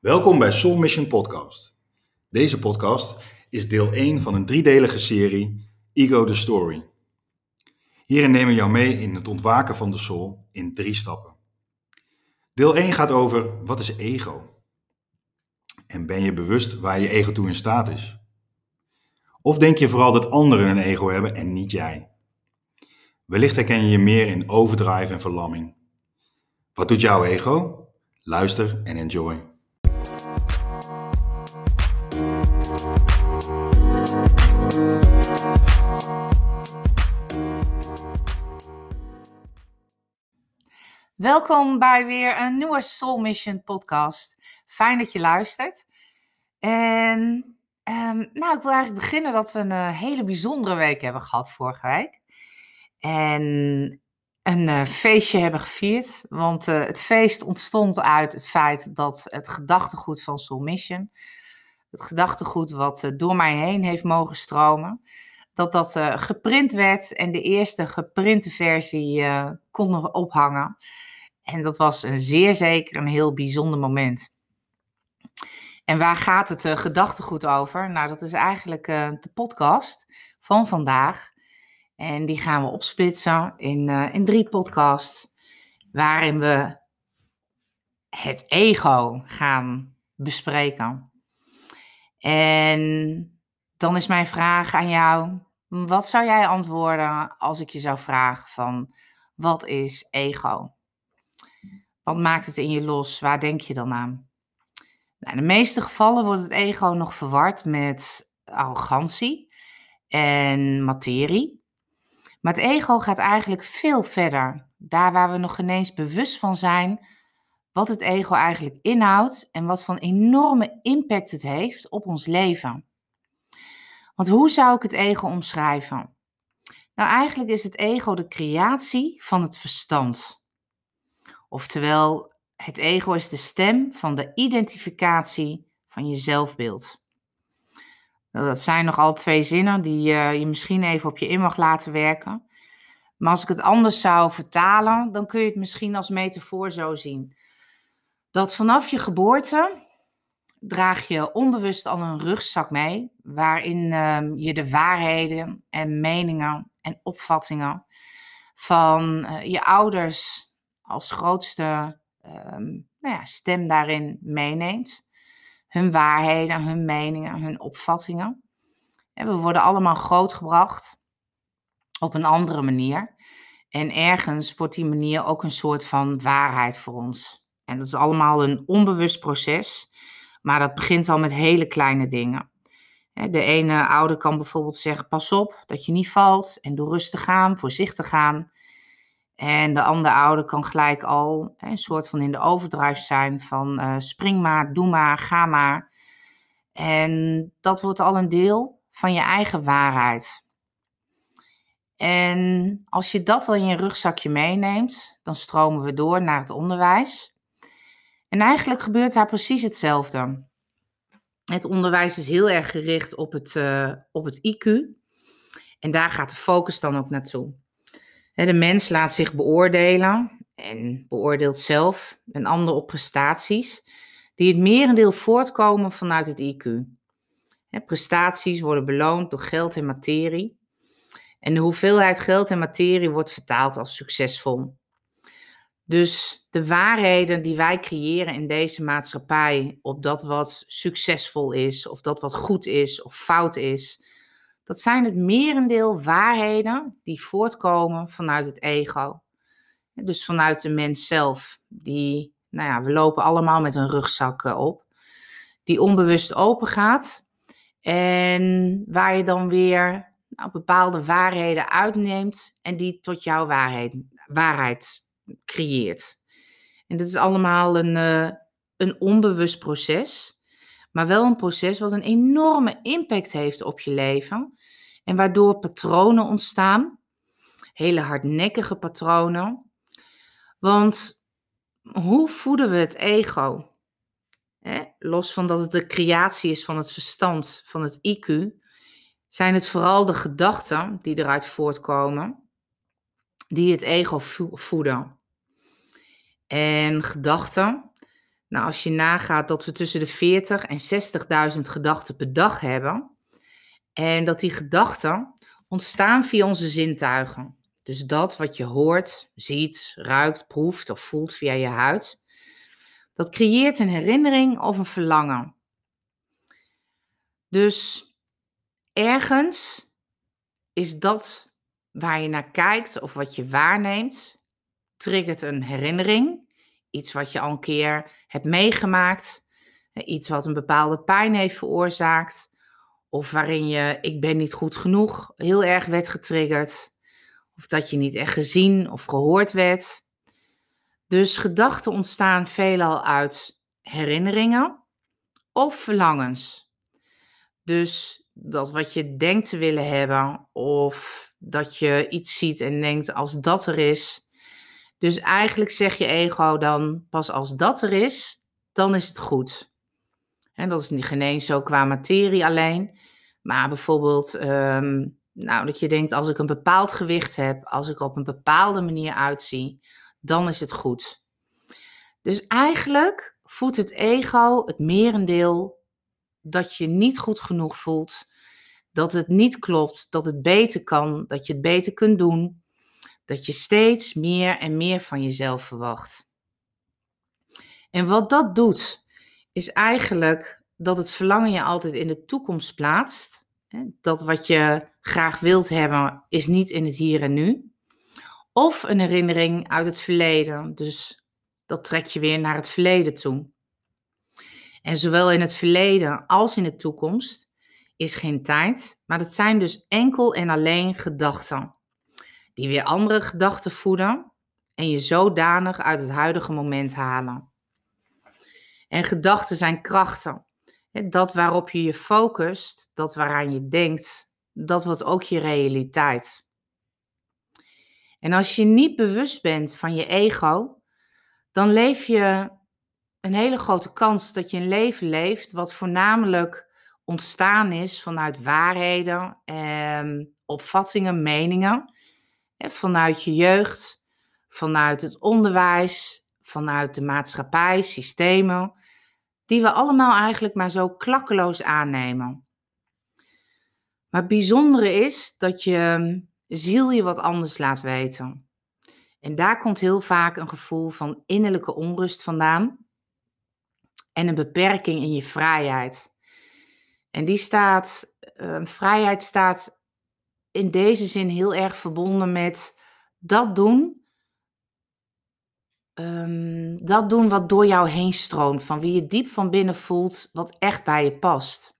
Welkom bij Soul Mission Podcast. Deze podcast is deel 1 van een driedelige serie Ego the Story. Hierin nemen we jou mee in het ontwaken van de soul in drie stappen. Deel 1 gaat over wat is ego? En ben je bewust waar je ego toe in staat is? Of denk je vooral dat anderen een ego hebben en niet jij? Wellicht herken je je meer in overdrive en verlamming. Wat doet jouw ego? Luister en enjoy. Welkom bij weer een nieuwe Soul Mission podcast. Fijn dat je luistert. En ehm, nou, ik wil eigenlijk beginnen dat we een eh, hele bijzondere week hebben gehad vorige week. En een uh, feestje hebben gevierd. Want uh, het feest ontstond uit het feit dat het gedachtegoed van Soul Mission, het gedachtegoed wat door mij heen heeft mogen stromen, dat dat geprint werd en de eerste geprinte versie konden ophangen. En dat was een zeer zeker een heel bijzonder moment. En waar gaat het uh, gedachtegoed over? Nou, dat is eigenlijk uh, de podcast van vandaag. En die gaan we opsplitsen in, uh, in drie podcasts, waarin we het ego gaan bespreken. En dan is mijn vraag aan jou: wat zou jij antwoorden als ik je zou vragen van wat is ego? Wat maakt het in je los? Waar denk je dan aan? Nou, in de meeste gevallen wordt het ego nog verward met arrogantie en materie. Maar het ego gaat eigenlijk veel verder. Daar waar we nog ineens bewust van zijn wat het ego eigenlijk inhoudt en wat voor enorme impact het heeft op ons leven. Want hoe zou ik het ego omschrijven? Nou, eigenlijk is het ego de creatie van het verstand. Oftewel, het ego is de stem van de identificatie van je zelfbeeld. Nou, dat zijn nogal twee zinnen die uh, je misschien even op je in mag laten werken. Maar als ik het anders zou vertalen, dan kun je het misschien als metafoor zo zien. Dat vanaf je geboorte draag je onbewust al een rugzak mee, waarin uh, je de waarheden en meningen en opvattingen van uh, je ouders als grootste um, nou ja, stem daarin meeneemt. Hun waarheden, hun meningen, hun opvattingen. En we worden allemaal grootgebracht op een andere manier. En ergens wordt die manier ook een soort van waarheid voor ons. En dat is allemaal een onbewust proces, maar dat begint al met hele kleine dingen. De ene ouder kan bijvoorbeeld zeggen: pas op dat je niet valt en doe rustig aan, voorzichtig gaan. En de andere ouder kan gelijk al een soort van in de overdrive zijn van uh, spring maar, doe maar, ga maar. En dat wordt al een deel van je eigen waarheid. En als je dat al in je rugzakje meeneemt, dan stromen we door naar het onderwijs. En eigenlijk gebeurt daar precies hetzelfde. Het onderwijs is heel erg gericht op het, uh, op het IQ. En daar gaat de focus dan ook naartoe. De mens laat zich beoordelen en beoordeelt zelf een ander op prestaties die het merendeel voortkomen vanuit het IQ. Prestaties worden beloond door geld en materie. En de hoeveelheid geld en materie wordt vertaald als succesvol. Dus de waarheden die wij creëren in deze maatschappij op dat wat succesvol is, of dat wat goed is of fout is, dat zijn het merendeel waarheden die voortkomen vanuit het ego. Dus vanuit de mens zelf. Die, nou ja, we lopen allemaal met een rugzak eh, op. Die onbewust open gaat. En waar je dan weer nou, bepaalde waarheden uitneemt en die tot jouw waarheid, waarheid creëert. En dit is allemaal een, uh, een onbewust proces, maar wel een proces wat een enorme impact heeft op je leven en waardoor patronen ontstaan, hele hardnekkige patronen. Want hoe voeden we het ego? los van dat het de creatie is van het verstand, van het IQ, zijn het vooral de gedachten die eruit voortkomen, die het ego voeden. En gedachten, Nou, als je nagaat dat we tussen de 40 en 60.000 gedachten per dag hebben. En dat die gedachten ontstaan via onze zintuigen. Dus dat wat je hoort, ziet, ruikt, proeft of voelt via je huid. Dat creëert een herinnering of een verlangen. Dus ergens is dat waar je naar kijkt of wat je waarneemt, triggert een herinnering. Iets wat je al een keer hebt meegemaakt. Iets wat een bepaalde pijn heeft veroorzaakt. Of waarin je ik ben niet goed genoeg heel erg werd getriggerd. Of dat je niet echt gezien of gehoord werd. Dus gedachten ontstaan veelal uit herinneringen of verlangens. Dus dat wat je denkt te willen hebben, of dat je iets ziet en denkt als dat er is. Dus eigenlijk zeg je ego dan pas als dat er is, dan is het goed. En dat is niet geen zo qua materie alleen, maar bijvoorbeeld ehm, nou, dat je denkt als ik een bepaald gewicht heb, als ik op een bepaalde manier uitzie, dan is het goed. Dus eigenlijk voedt het ego het merendeel dat je niet goed genoeg voelt, dat het niet klopt, dat het beter kan, dat je het beter kunt doen, dat je steeds meer en meer van jezelf verwacht. En wat dat doet, is eigenlijk dat het verlangen je altijd in de toekomst plaatst. Dat wat je graag wilt hebben, is niet in het hier en nu. Of een herinnering uit het verleden. Dus dat trek je weer naar het verleden toe. En zowel in het verleden als in de toekomst is geen tijd, maar het zijn dus enkel en alleen gedachten. Die weer andere gedachten voeden en je zodanig uit het huidige moment halen. En gedachten zijn krachten. Dat waarop je je focust, dat waaraan je denkt, dat wordt ook je realiteit. En als je niet bewust bent van je ego, dan leef je een hele grote kans dat je een leven leeft wat voornamelijk ontstaan is vanuit waarheden, eh, opvattingen, meningen, vanuit je jeugd, vanuit het onderwijs, vanuit de maatschappij, systemen, die we allemaal eigenlijk maar zo klakkeloos aannemen. Maar het bijzondere is dat je ehm, ziel je wat anders laat weten. En daar komt heel vaak een gevoel van innerlijke onrust vandaan en een beperking in je vrijheid. En die staat, uh, vrijheid staat in deze zin heel erg verbonden met dat doen, um, dat doen wat door jou heen stroomt, van wie je diep van binnen voelt, wat echt bij je past.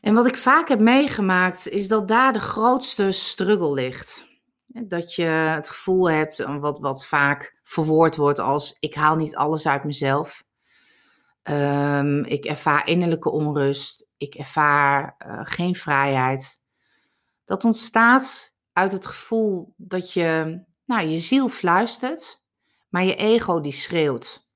En wat ik vaak heb meegemaakt, is dat daar de grootste struggle ligt. Dat je het gevoel hebt, wat, wat vaak verwoord wordt als ik haal niet alles uit mezelf. Um, ik ervaar innerlijke onrust. Ik ervaar uh, geen vrijheid. Dat ontstaat uit het gevoel dat je, nou, je ziel fluistert, maar je ego die schreeuwt.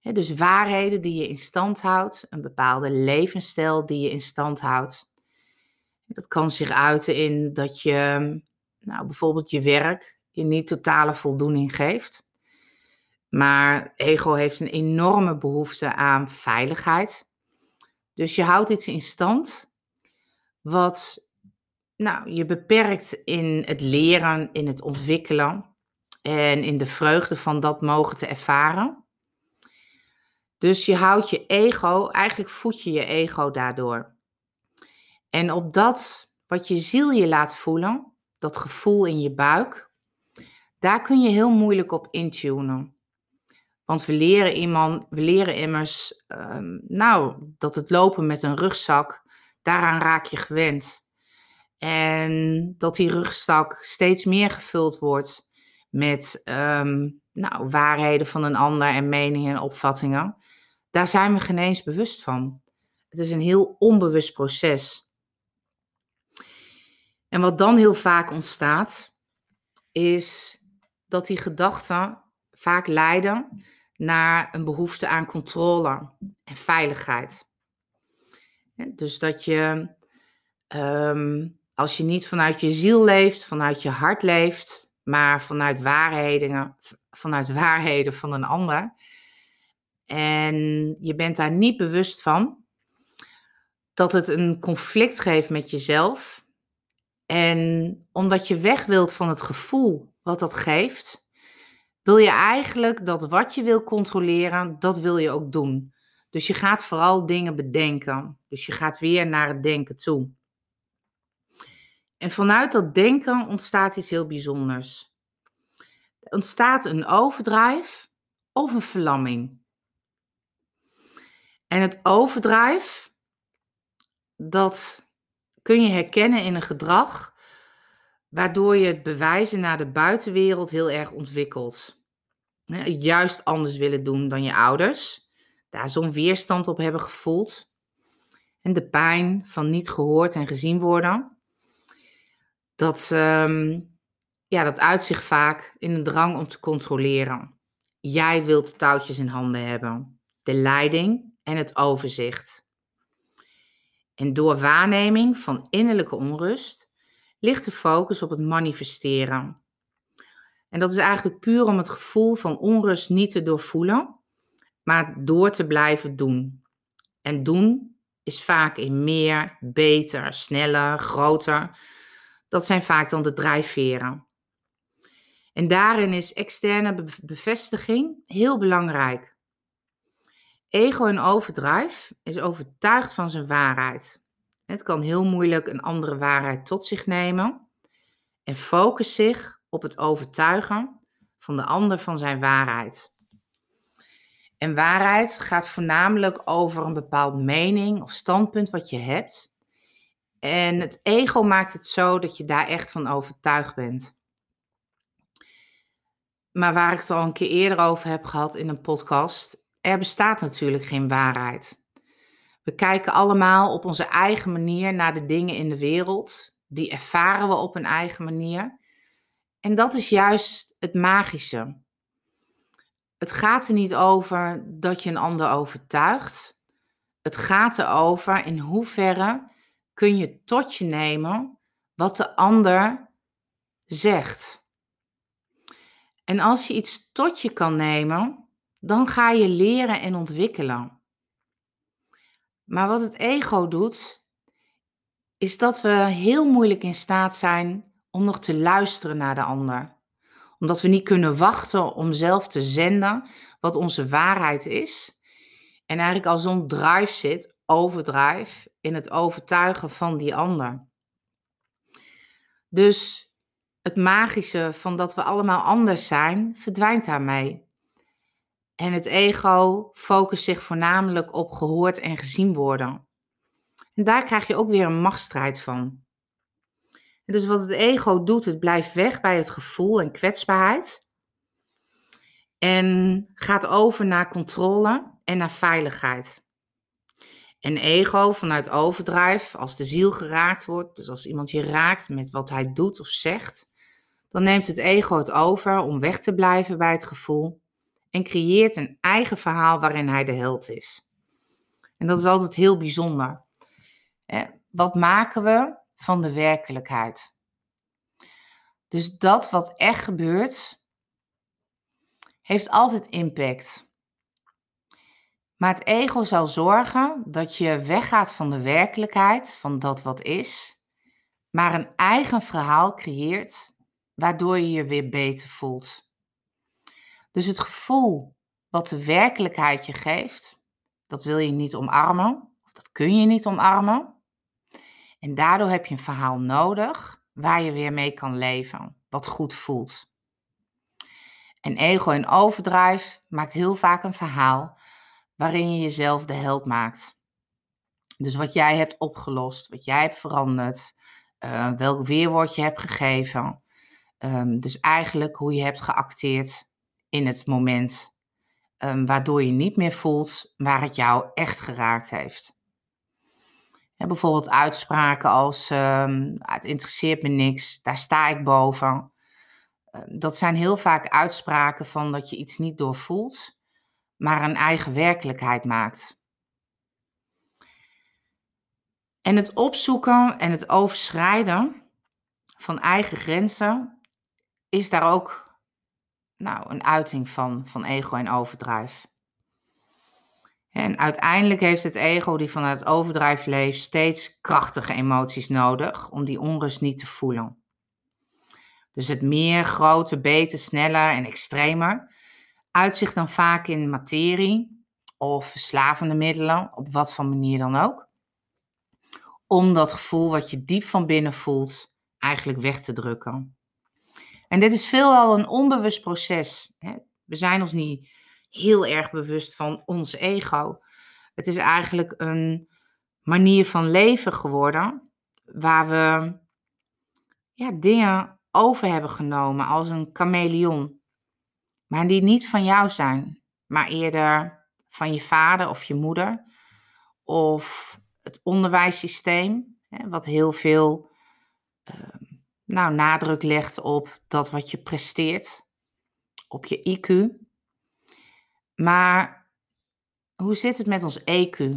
dus waarheden die je in stand houdt, een bepaalde levensstijl die je in stand houdt. Dat kan zich uiten in dat je, nou, bijvoorbeeld je werk, je niet totale voldoening geeft. Maar ego heeft een enorme behoefte aan veiligheid. Dus je houdt iets in stand wat nou, je beperkt in het leren, in het ontwikkelen en in de vreugde van dat mogen te ervaren. Dus je houdt je ego, eigenlijk voed je je ego daardoor. En op dat wat je ziel je laat voelen, dat gevoel in je buik, daar kun je heel moeilijk op intunen. Want we leren, iemand, we leren immers, um, nou, dat het lopen met een rugzak, daaraan raak je gewend. En dat die rugzak steeds meer gevuld wordt met um, nou, waarheden van een ander en meningen en opvattingen. Daar zijn we geen eens bewust van. Het is een heel onbewust proces. En wat dan heel vaak ontstaat, is dat die gedachten vaak leiden naar een behoefte aan controle en veiligheid. Dus dat je, ehm, als je niet vanuit je ziel leeft, vanuit je hart leeft, maar vanuit waarheden, vanuit waarheden van een ander. En je bent daar niet bewust van dat het een conflict geeft met jezelf. En omdat je weg wilt van het gevoel wat dat geeft, wil je eigenlijk dat wat je wil controleren, dat wil je ook doen. Dus je gaat vooral dingen bedenken. Dus je gaat weer naar het denken toe. En vanuit dat denken ontstaat iets heel bijzonders. Er ontstaat een overdrijf of een verlamming. En het overdrijf, dat kun je herkennen in een gedrag waardoor je het bewijzen naar de buitenwereld heel erg ontwikkelt. Juist anders willen doen dan je ouders, daar zo'n weerstand op hebben gevoeld. En de pijn van niet gehoord en gezien worden, dat, um, ja, dat uitzicht vaak in een drang om te controleren. Jij wilt touwtjes in handen hebben, de leiding en het overzicht. En door waarneming van innerlijke onrust ligt de focus op het manifesteren. En dat is eigenlijk puur om het gevoel van onrust niet te doorvoelen, maar door te blijven doen. En doen is vaak in meer, beter, sneller, groter. Dat zijn vaak dan de drijfveren. En daarin is externe bevestiging heel belangrijk. Ego en overdrijf is overtuigd van zijn waarheid. Het kan heel moeilijk een andere waarheid tot zich nemen en focust zich op het overtuigen van de ander van zijn waarheid. En waarheid gaat voornamelijk over een bepaald mening of standpunt wat je hebt. En het ego maakt het zo dat je daar echt van overtuigd bent. Maar waar ik het al een keer eerder over heb gehad in een podcast, er bestaat natuurlijk geen waarheid. We kijken allemaal op onze eigen manier naar de dingen in de wereld. Die ervaren we op een eigen manier. En dat is juist het magische. Het gaat er niet over dat je een ander overtuigt. Het gaat erover in hoeverre kun je tot je nemen wat de ander zegt. En als je iets tot je kan nemen, dan ga je leren en ontwikkelen. Maar wat het ego doet, is dat we heel moeilijk in staat zijn om nog te luisteren naar de ander. Omdat we niet kunnen wachten om zelf te zenden wat onze waarheid is. En eigenlijk al zo'n drive zit, overdrive, in het overtuigen van die ander. Dus het magische van dat we allemaal anders zijn, verdwijnt daarmee. En het ego focust zich voornamelijk op gehoord en gezien worden. En daar krijg je ook weer een machtsstrijd van. Dus wat het ego doet, het blijft weg bij het gevoel en kwetsbaarheid. En gaat over naar controle en naar veiligheid. En ego vanuit overdrijf, als de ziel geraakt wordt, dus als iemand je raakt met wat hij doet of zegt, dan neemt het ego het over om weg te blijven bij het gevoel en creëert een eigen verhaal waarin hij de held is. En dat is altijd heel bijzonder. Wat maken we van de werkelijkheid? Dus dat wat echt gebeurt, heeft altijd impact. Maar het ego zal zorgen dat je weggaat van de werkelijkheid, van dat wat is, maar een eigen verhaal creëert, waardoor je je weer beter voelt. Dus het gevoel wat de werkelijkheid je geeft, dat wil je niet omarmen, of dat kun je niet omarmen. En daardoor heb je een verhaal nodig waar je weer mee kan leven, wat goed voelt. En ego en overdrijf maakt heel vaak een verhaal waarin je jezelf de held maakt. Dus wat jij hebt opgelost, wat jij hebt veranderd, uh, welk weerwoord je hebt gegeven. Um, dus eigenlijk hoe je hebt geacteerd in het moment, um, waardoor je niet meer voelt waar het jou echt geraakt heeft. bijvoorbeeld uitspraken als um, het interesseert me niks, daar sta ik boven. Ehm, dat zijn heel vaak uitspraken van dat je iets niet doorvoelt, maar een eigen werkelijkheid maakt. En het opzoeken en het overschrijden van eigen grenzen is daar ook nou, een uiting van, van ego en overdrijf. En uiteindelijk heeft het ego die vanuit overdrijf leeft steeds krachtige emoties nodig om die onrust niet te voelen. Dus het meer, groter, beter, sneller en extremer uitzicht dan vaak in materie of verslavende middelen, op wat voor manier dan ook. Om dat gevoel wat je diep van binnen voelt eigenlijk weg te drukken. En dit is veelal een onbewust proces. We zijn ons niet heel erg bewust van ons ego. Het is eigenlijk een manier van leven geworden waar we ja, dingen over hebben genomen als een chameleon. Maar die niet van jou zijn, maar eerder van je vader of je moeder. Of het onderwijssysteem, wat heel veel ehm, nou, nadruk legt op dat wat je presteert, op je IQ. Maar hoe zit het met ons EQ,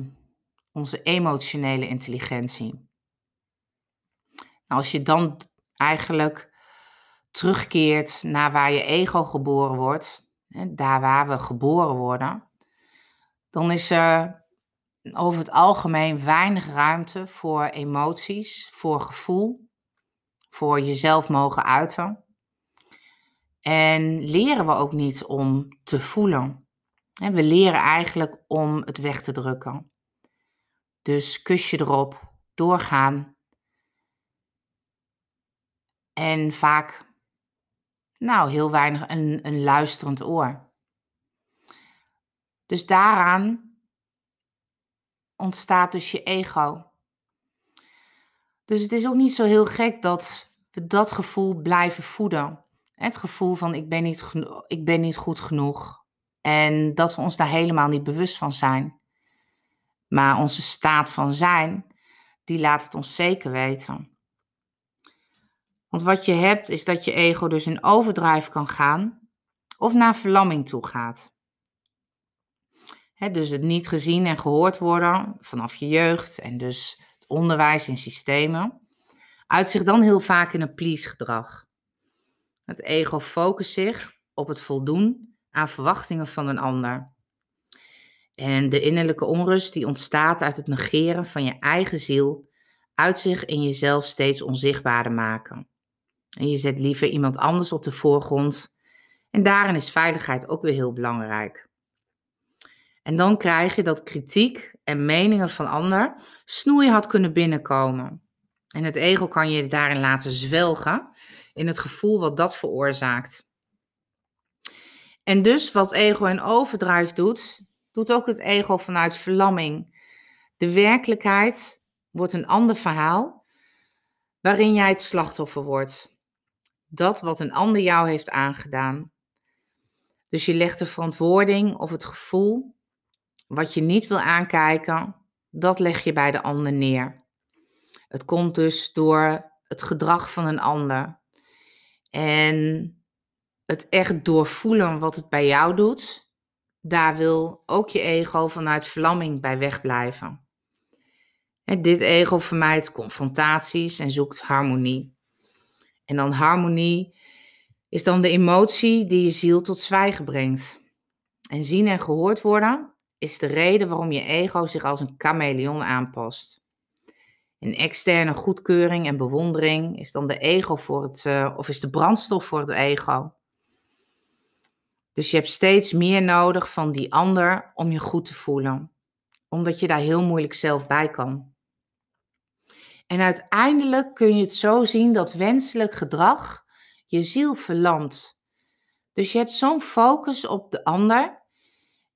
onze emotionele intelligentie? Nou, als je dan eigenlijk terugkeert naar waar je ego geboren wordt, daar waar we geboren worden, dan is er over het algemeen weinig ruimte voor emoties, voor gevoel, voor jezelf mogen uiten. En leren we ook niet om te voelen. We leren eigenlijk om het weg te drukken. Dus kusje erop, doorgaan. En vaak, nou, heel weinig een, een luisterend oor. Dus daaraan ontstaat dus je ego. Dus het is ook niet zo heel gek dat we dat gevoel blijven voeden. Het gevoel van ik ben niet, ik ben niet goed genoeg. En dat we ons daar helemaal niet bewust van zijn. Maar onze staat van zijn, die laat het ons zeker weten. Want wat je hebt, is dat je ego dus in overdrijf kan gaan of naar verlamming toe gaat. dus het niet gezien en gehoord worden vanaf je jeugd en dus het onderwijs en systemen, uit zich dan heel vaak in een please gedrag. Het ego focust zich op het voldoen aan verwachtingen van een ander. En de innerlijke onrust die ontstaat uit het negeren van je eigen ziel, uit zich in jezelf steeds onzichtbaarder maken. En je zet liever iemand anders op de voorgrond. En daarin is veiligheid ook weer heel belangrijk. En dan krijg je dat kritiek en meningen van ander had kunnen binnenkomen. En het ego kan je daarin laten zwelgen in het gevoel wat dat veroorzaakt. En dus wat ego en overdrijf doet, doet ook het ego vanuit verlamming. De werkelijkheid wordt een ander verhaal waarin jij het slachtoffer wordt. Dat wat een ander jou heeft aangedaan. Dus je legt de verantwoording of het gevoel wat je niet wil aankijken, dat leg je bij de ander neer. Het komt dus door het gedrag van een ander. En het echt doorvoelen wat het bij jou doet, daar wil ook je ego vanuit verlamming bij wegblijven. Dit ego vermijdt confrontaties en zoekt harmonie. En dan harmonie is dan de emotie die je ziel tot zwijgen brengt. En zien en gehoord worden is de reden waarom je ego zich als een chameleon aanpast. Een externe goedkeuring en bewondering is dan de ego voor het, uh, of is de brandstof voor het ego. Dus je hebt steeds meer nodig van die ander om je goed te voelen, omdat je daar heel moeilijk zelf bij kan. En uiteindelijk kun je het zo zien dat wenselijk gedrag je ziel verlamt. Dus je hebt zo'n focus op de ander,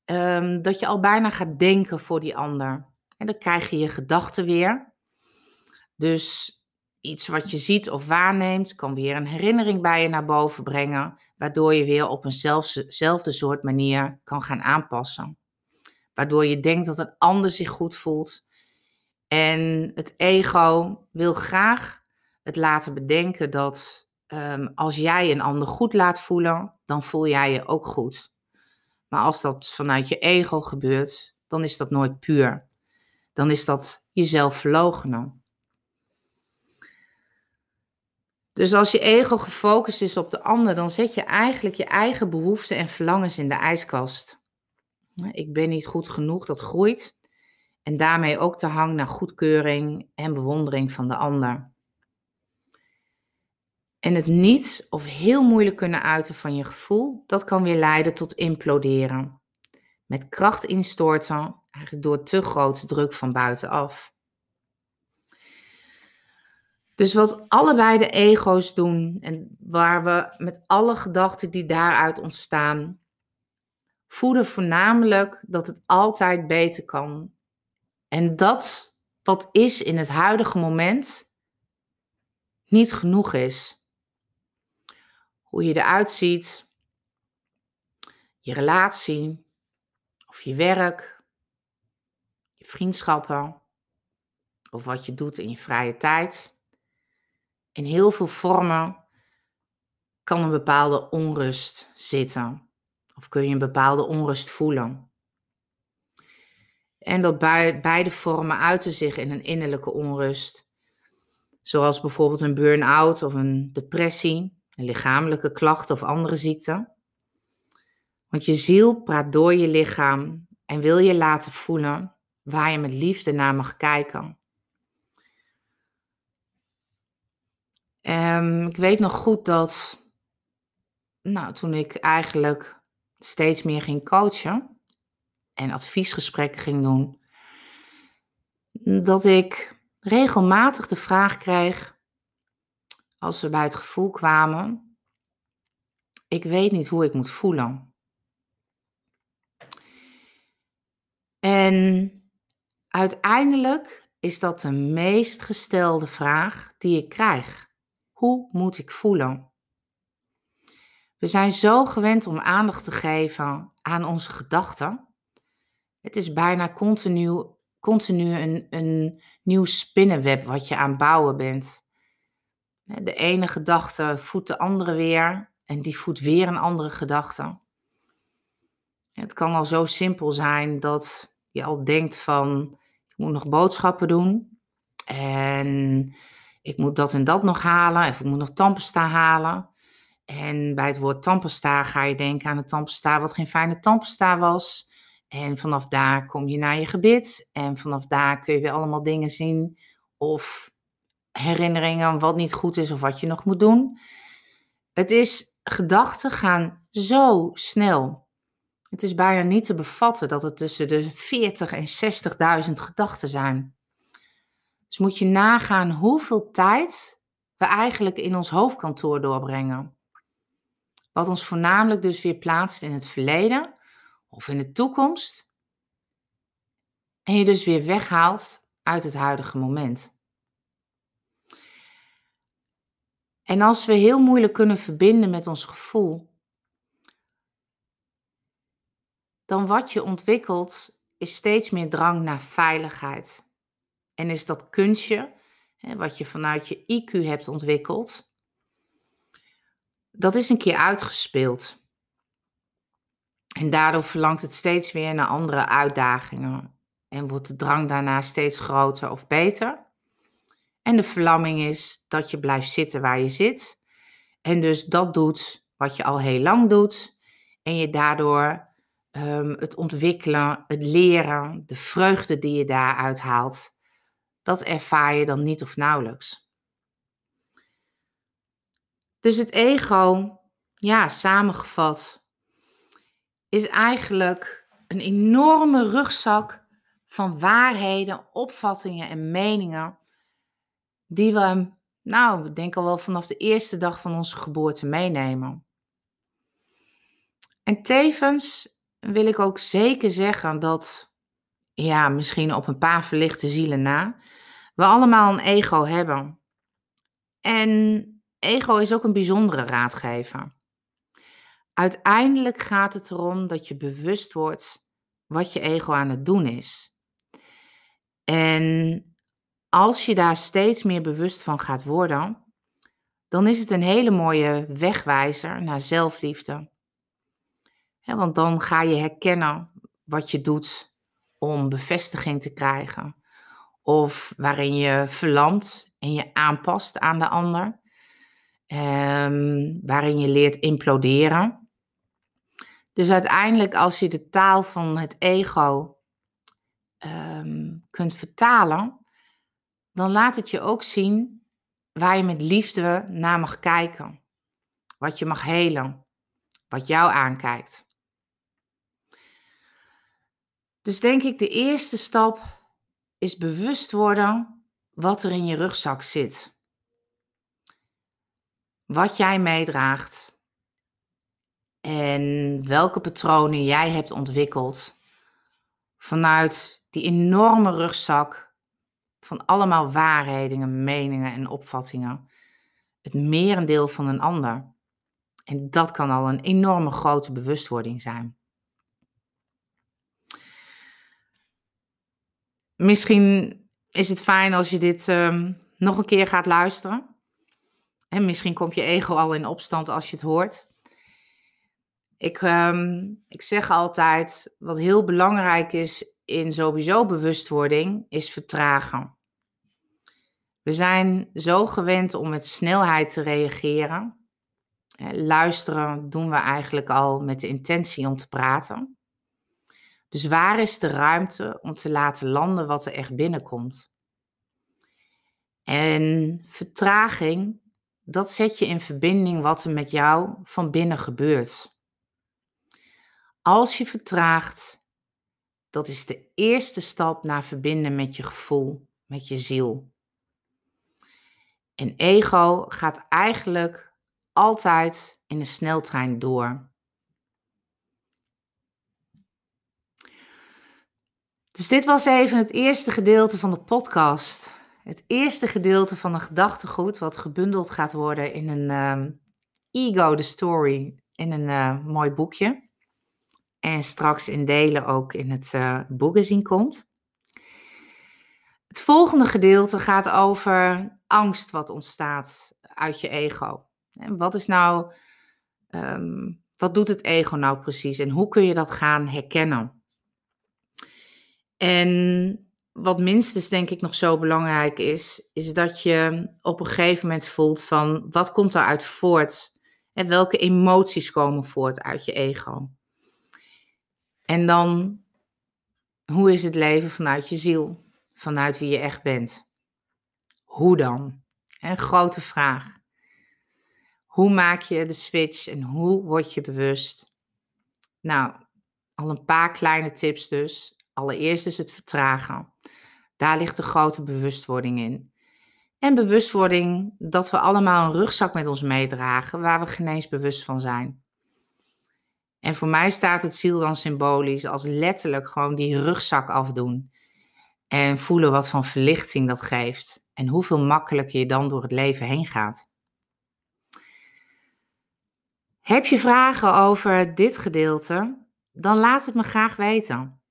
um, dat je al bijna gaat denken voor die ander. En dan krijg je je gedachten weer. Dus iets wat je ziet of waarneemt, kan weer een herinnering bij je naar boven brengen, waardoor je weer op eenzelfde soort manier kan gaan aanpassen. Waardoor je denkt dat een ander zich goed voelt. En het ego wil graag het laten bedenken dat um, als jij een ander goed laat voelen, dan voel jij je ook goed. Maar als dat vanuit je ego gebeurt, dan is dat nooit puur. Dan is dat jezelf verloochenen. Dus als je ego gefocust is op de ander, dan zet je eigenlijk je eigen behoeften en verlangens in de ijskast. Ik ben niet goed genoeg, dat groeit. En daarmee ook de hang naar goedkeuring en bewondering van de ander. En het niet of heel moeilijk kunnen uiten van je gevoel, dat kan weer leiden tot imploderen. Met kracht instorten, eigenlijk door te grote druk van buitenaf. Dus wat allebei de ego's doen en waar we met alle gedachten die daaruit ontstaan, voeden voornamelijk dat het altijd beter kan. En dat wat is in het huidige moment niet genoeg is hoe je eruit ziet, je relatie of je werk, je vriendschappen of wat je doet in je vrije tijd. In heel veel vormen kan een bepaalde onrust zitten of kun je een bepaalde onrust voelen. En dat beide vormen uiten zich in een innerlijke onrust, zoals bijvoorbeeld een burn-out of een depressie lichamelijke klachten of andere ziekten. Want je ziel praat door je lichaam en wil je laten voelen waar je met liefde naar mag kijken. Um, ik weet nog goed dat, nou, toen ik eigenlijk steeds meer ging coachen en adviesgesprekken ging doen, dat ik regelmatig de vraag kreeg: als we bij het gevoel kwamen, ik weet niet hoe ik moet voelen. En uiteindelijk is dat de meest gestelde vraag die ik krijg. Hoe moet ik voelen? We zijn zo gewend om aandacht te geven aan onze gedachten. Het is bijna continu, continu een, een nieuw spinnenweb wat je aan bouwen bent. De ene gedachte voedt de andere weer en die voedt weer een andere gedachte. Het kan al zo simpel zijn dat je al denkt van ik moet nog boodschappen doen en ik moet dat en dat nog halen of ik moet nog tandpasta halen. En bij het woord tandpasta ga je denken aan een tandpasta wat geen fijne tandpasta was. En vanaf daar kom je naar je gebit en vanaf daar kun je weer allemaal dingen zien of herinneringen wat niet goed is of wat je nog moet doen. Het is, gedachten gaan zo snel. Het is bijna niet te bevatten dat het tussen de 40 en 60.000 gedachten zijn. Dus moet je nagaan hoeveel tijd we eigenlijk in ons hoofdkantoor doorbrengen. Wat ons voornamelijk dus weer plaatst in het verleden of in de toekomst. En je dus weer weghaalt uit het huidige moment. En als we heel moeilijk kunnen verbinden met ons gevoel, dan wat je ontwikkelt is steeds meer drang naar veiligheid. En is dat kunstje, wat je vanuit je IQ hebt ontwikkeld, dat is een keer uitgespeeld. En daardoor verlangt het steeds weer naar andere uitdagingen. En wordt de drang daarna steeds groter of beter. En de verlamming is dat je blijft zitten waar je zit. En dus dat doet wat je al heel lang doet. En je daardoor um, het ontwikkelen, het leren, de vreugde die je daaruit haalt, dat ervaar je dan niet of nauwelijks. Dus het ego, ja, samengevat, is eigenlijk een enorme rugzak van waarheden, opvattingen en meningen die we, nou, ik denk al wel vanaf de eerste dag van onze geboorte meenemen. En tevens wil ik ook zeker zeggen dat, ja, misschien op een paar verlichte zielen na, we allemaal een ego hebben. En ego is ook een bijzondere raadgever. Uiteindelijk gaat het erom dat je bewust wordt wat je ego aan het doen is. En als je daar steeds meer bewust van gaat worden, dan is het een hele mooie wegwijzer naar zelfliefde. want dan ga je herkennen wat je doet om bevestiging te krijgen. Of waarin je verlamt en je aanpast aan de ander. ehm, waarin je leert imploderen. Dus uiteindelijk, als je de taal van het ego ehm, kunt vertalen, dan laat het je ook zien waar je met liefde naar mag kijken. Wat je mag helen, wat jou aankijkt. Dus denk ik, de eerste stap is bewust worden wat er in je rugzak zit. Wat jij meedraagt. En welke patronen jij hebt ontwikkeld vanuit die enorme rugzak van allemaal waarheden, meningen en opvattingen. Het merendeel van een ander. En dat kan al een enorme grote bewustwording zijn. Misschien is het fijn als je dit um, nog een keer gaat luisteren. En misschien komt je ego al in opstand als je het hoort. Ik, um, ik zeg altijd, wat heel belangrijk is in sowieso bewustwording, is vertragen. We zijn zo gewend om met snelheid te reageren. Luisteren doen we eigenlijk al met de intentie om te praten. Dus waar is de ruimte om te laten landen wat er echt binnenkomt? En vertraging, dat zet je in verbinding wat er met jou van binnen gebeurt. Als je vertraagt, dat is de eerste stap naar verbinden met je gevoel, met je ziel. En ego gaat eigenlijk altijd in een sneltrein door. Dus dit was even het eerste gedeelte van de podcast. Het eerste gedeelte van een gedachtegoed wat gebundeld gaat worden in een um, Ego the Story in een uh, mooi boekje. En straks in delen ook in het uh, boekenzien komt. Het volgende gedeelte gaat over angst wat ontstaat uit je ego. En wat is nou, um, wat doet het ego nou precies en hoe kun je dat gaan herkennen? En wat minstens denk ik nog zo belangrijk is, is dat je op een gegeven moment voelt van wat komt eruit voort en welke emoties komen voort uit je ego. En dan, hoe is het leven vanuit je ziel, vanuit wie je echt bent? Hoe dan? Een grote vraag. Hoe maak je de switch en hoe word je bewust? Nou, al een paar kleine tips dus. Allereerst is het vertragen. Daar ligt de grote bewustwording in. En bewustwording dat we allemaal een rugzak met ons meedragen waar we geen eens bewust van zijn. En voor mij staat het ziel dan symbolisch als letterlijk gewoon die rugzak afdoen. En voelen wat van verlichting dat geeft. En hoeveel makkelijker je dan door het leven heen gaat. Heb je vragen over dit gedeelte? Dan laat het me graag weten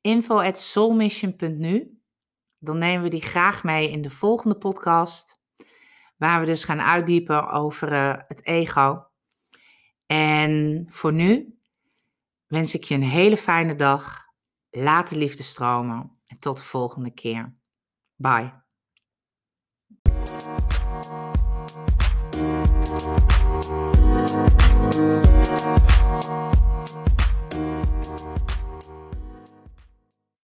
info at soulmission.nu. Dan nemen we die graag mee in de volgende podcast, waar we dus gaan uitdiepen over uh, het ego. En voor nu wens ik je een hele fijne dag. Laat de liefde stromen en tot de volgende keer. Bye.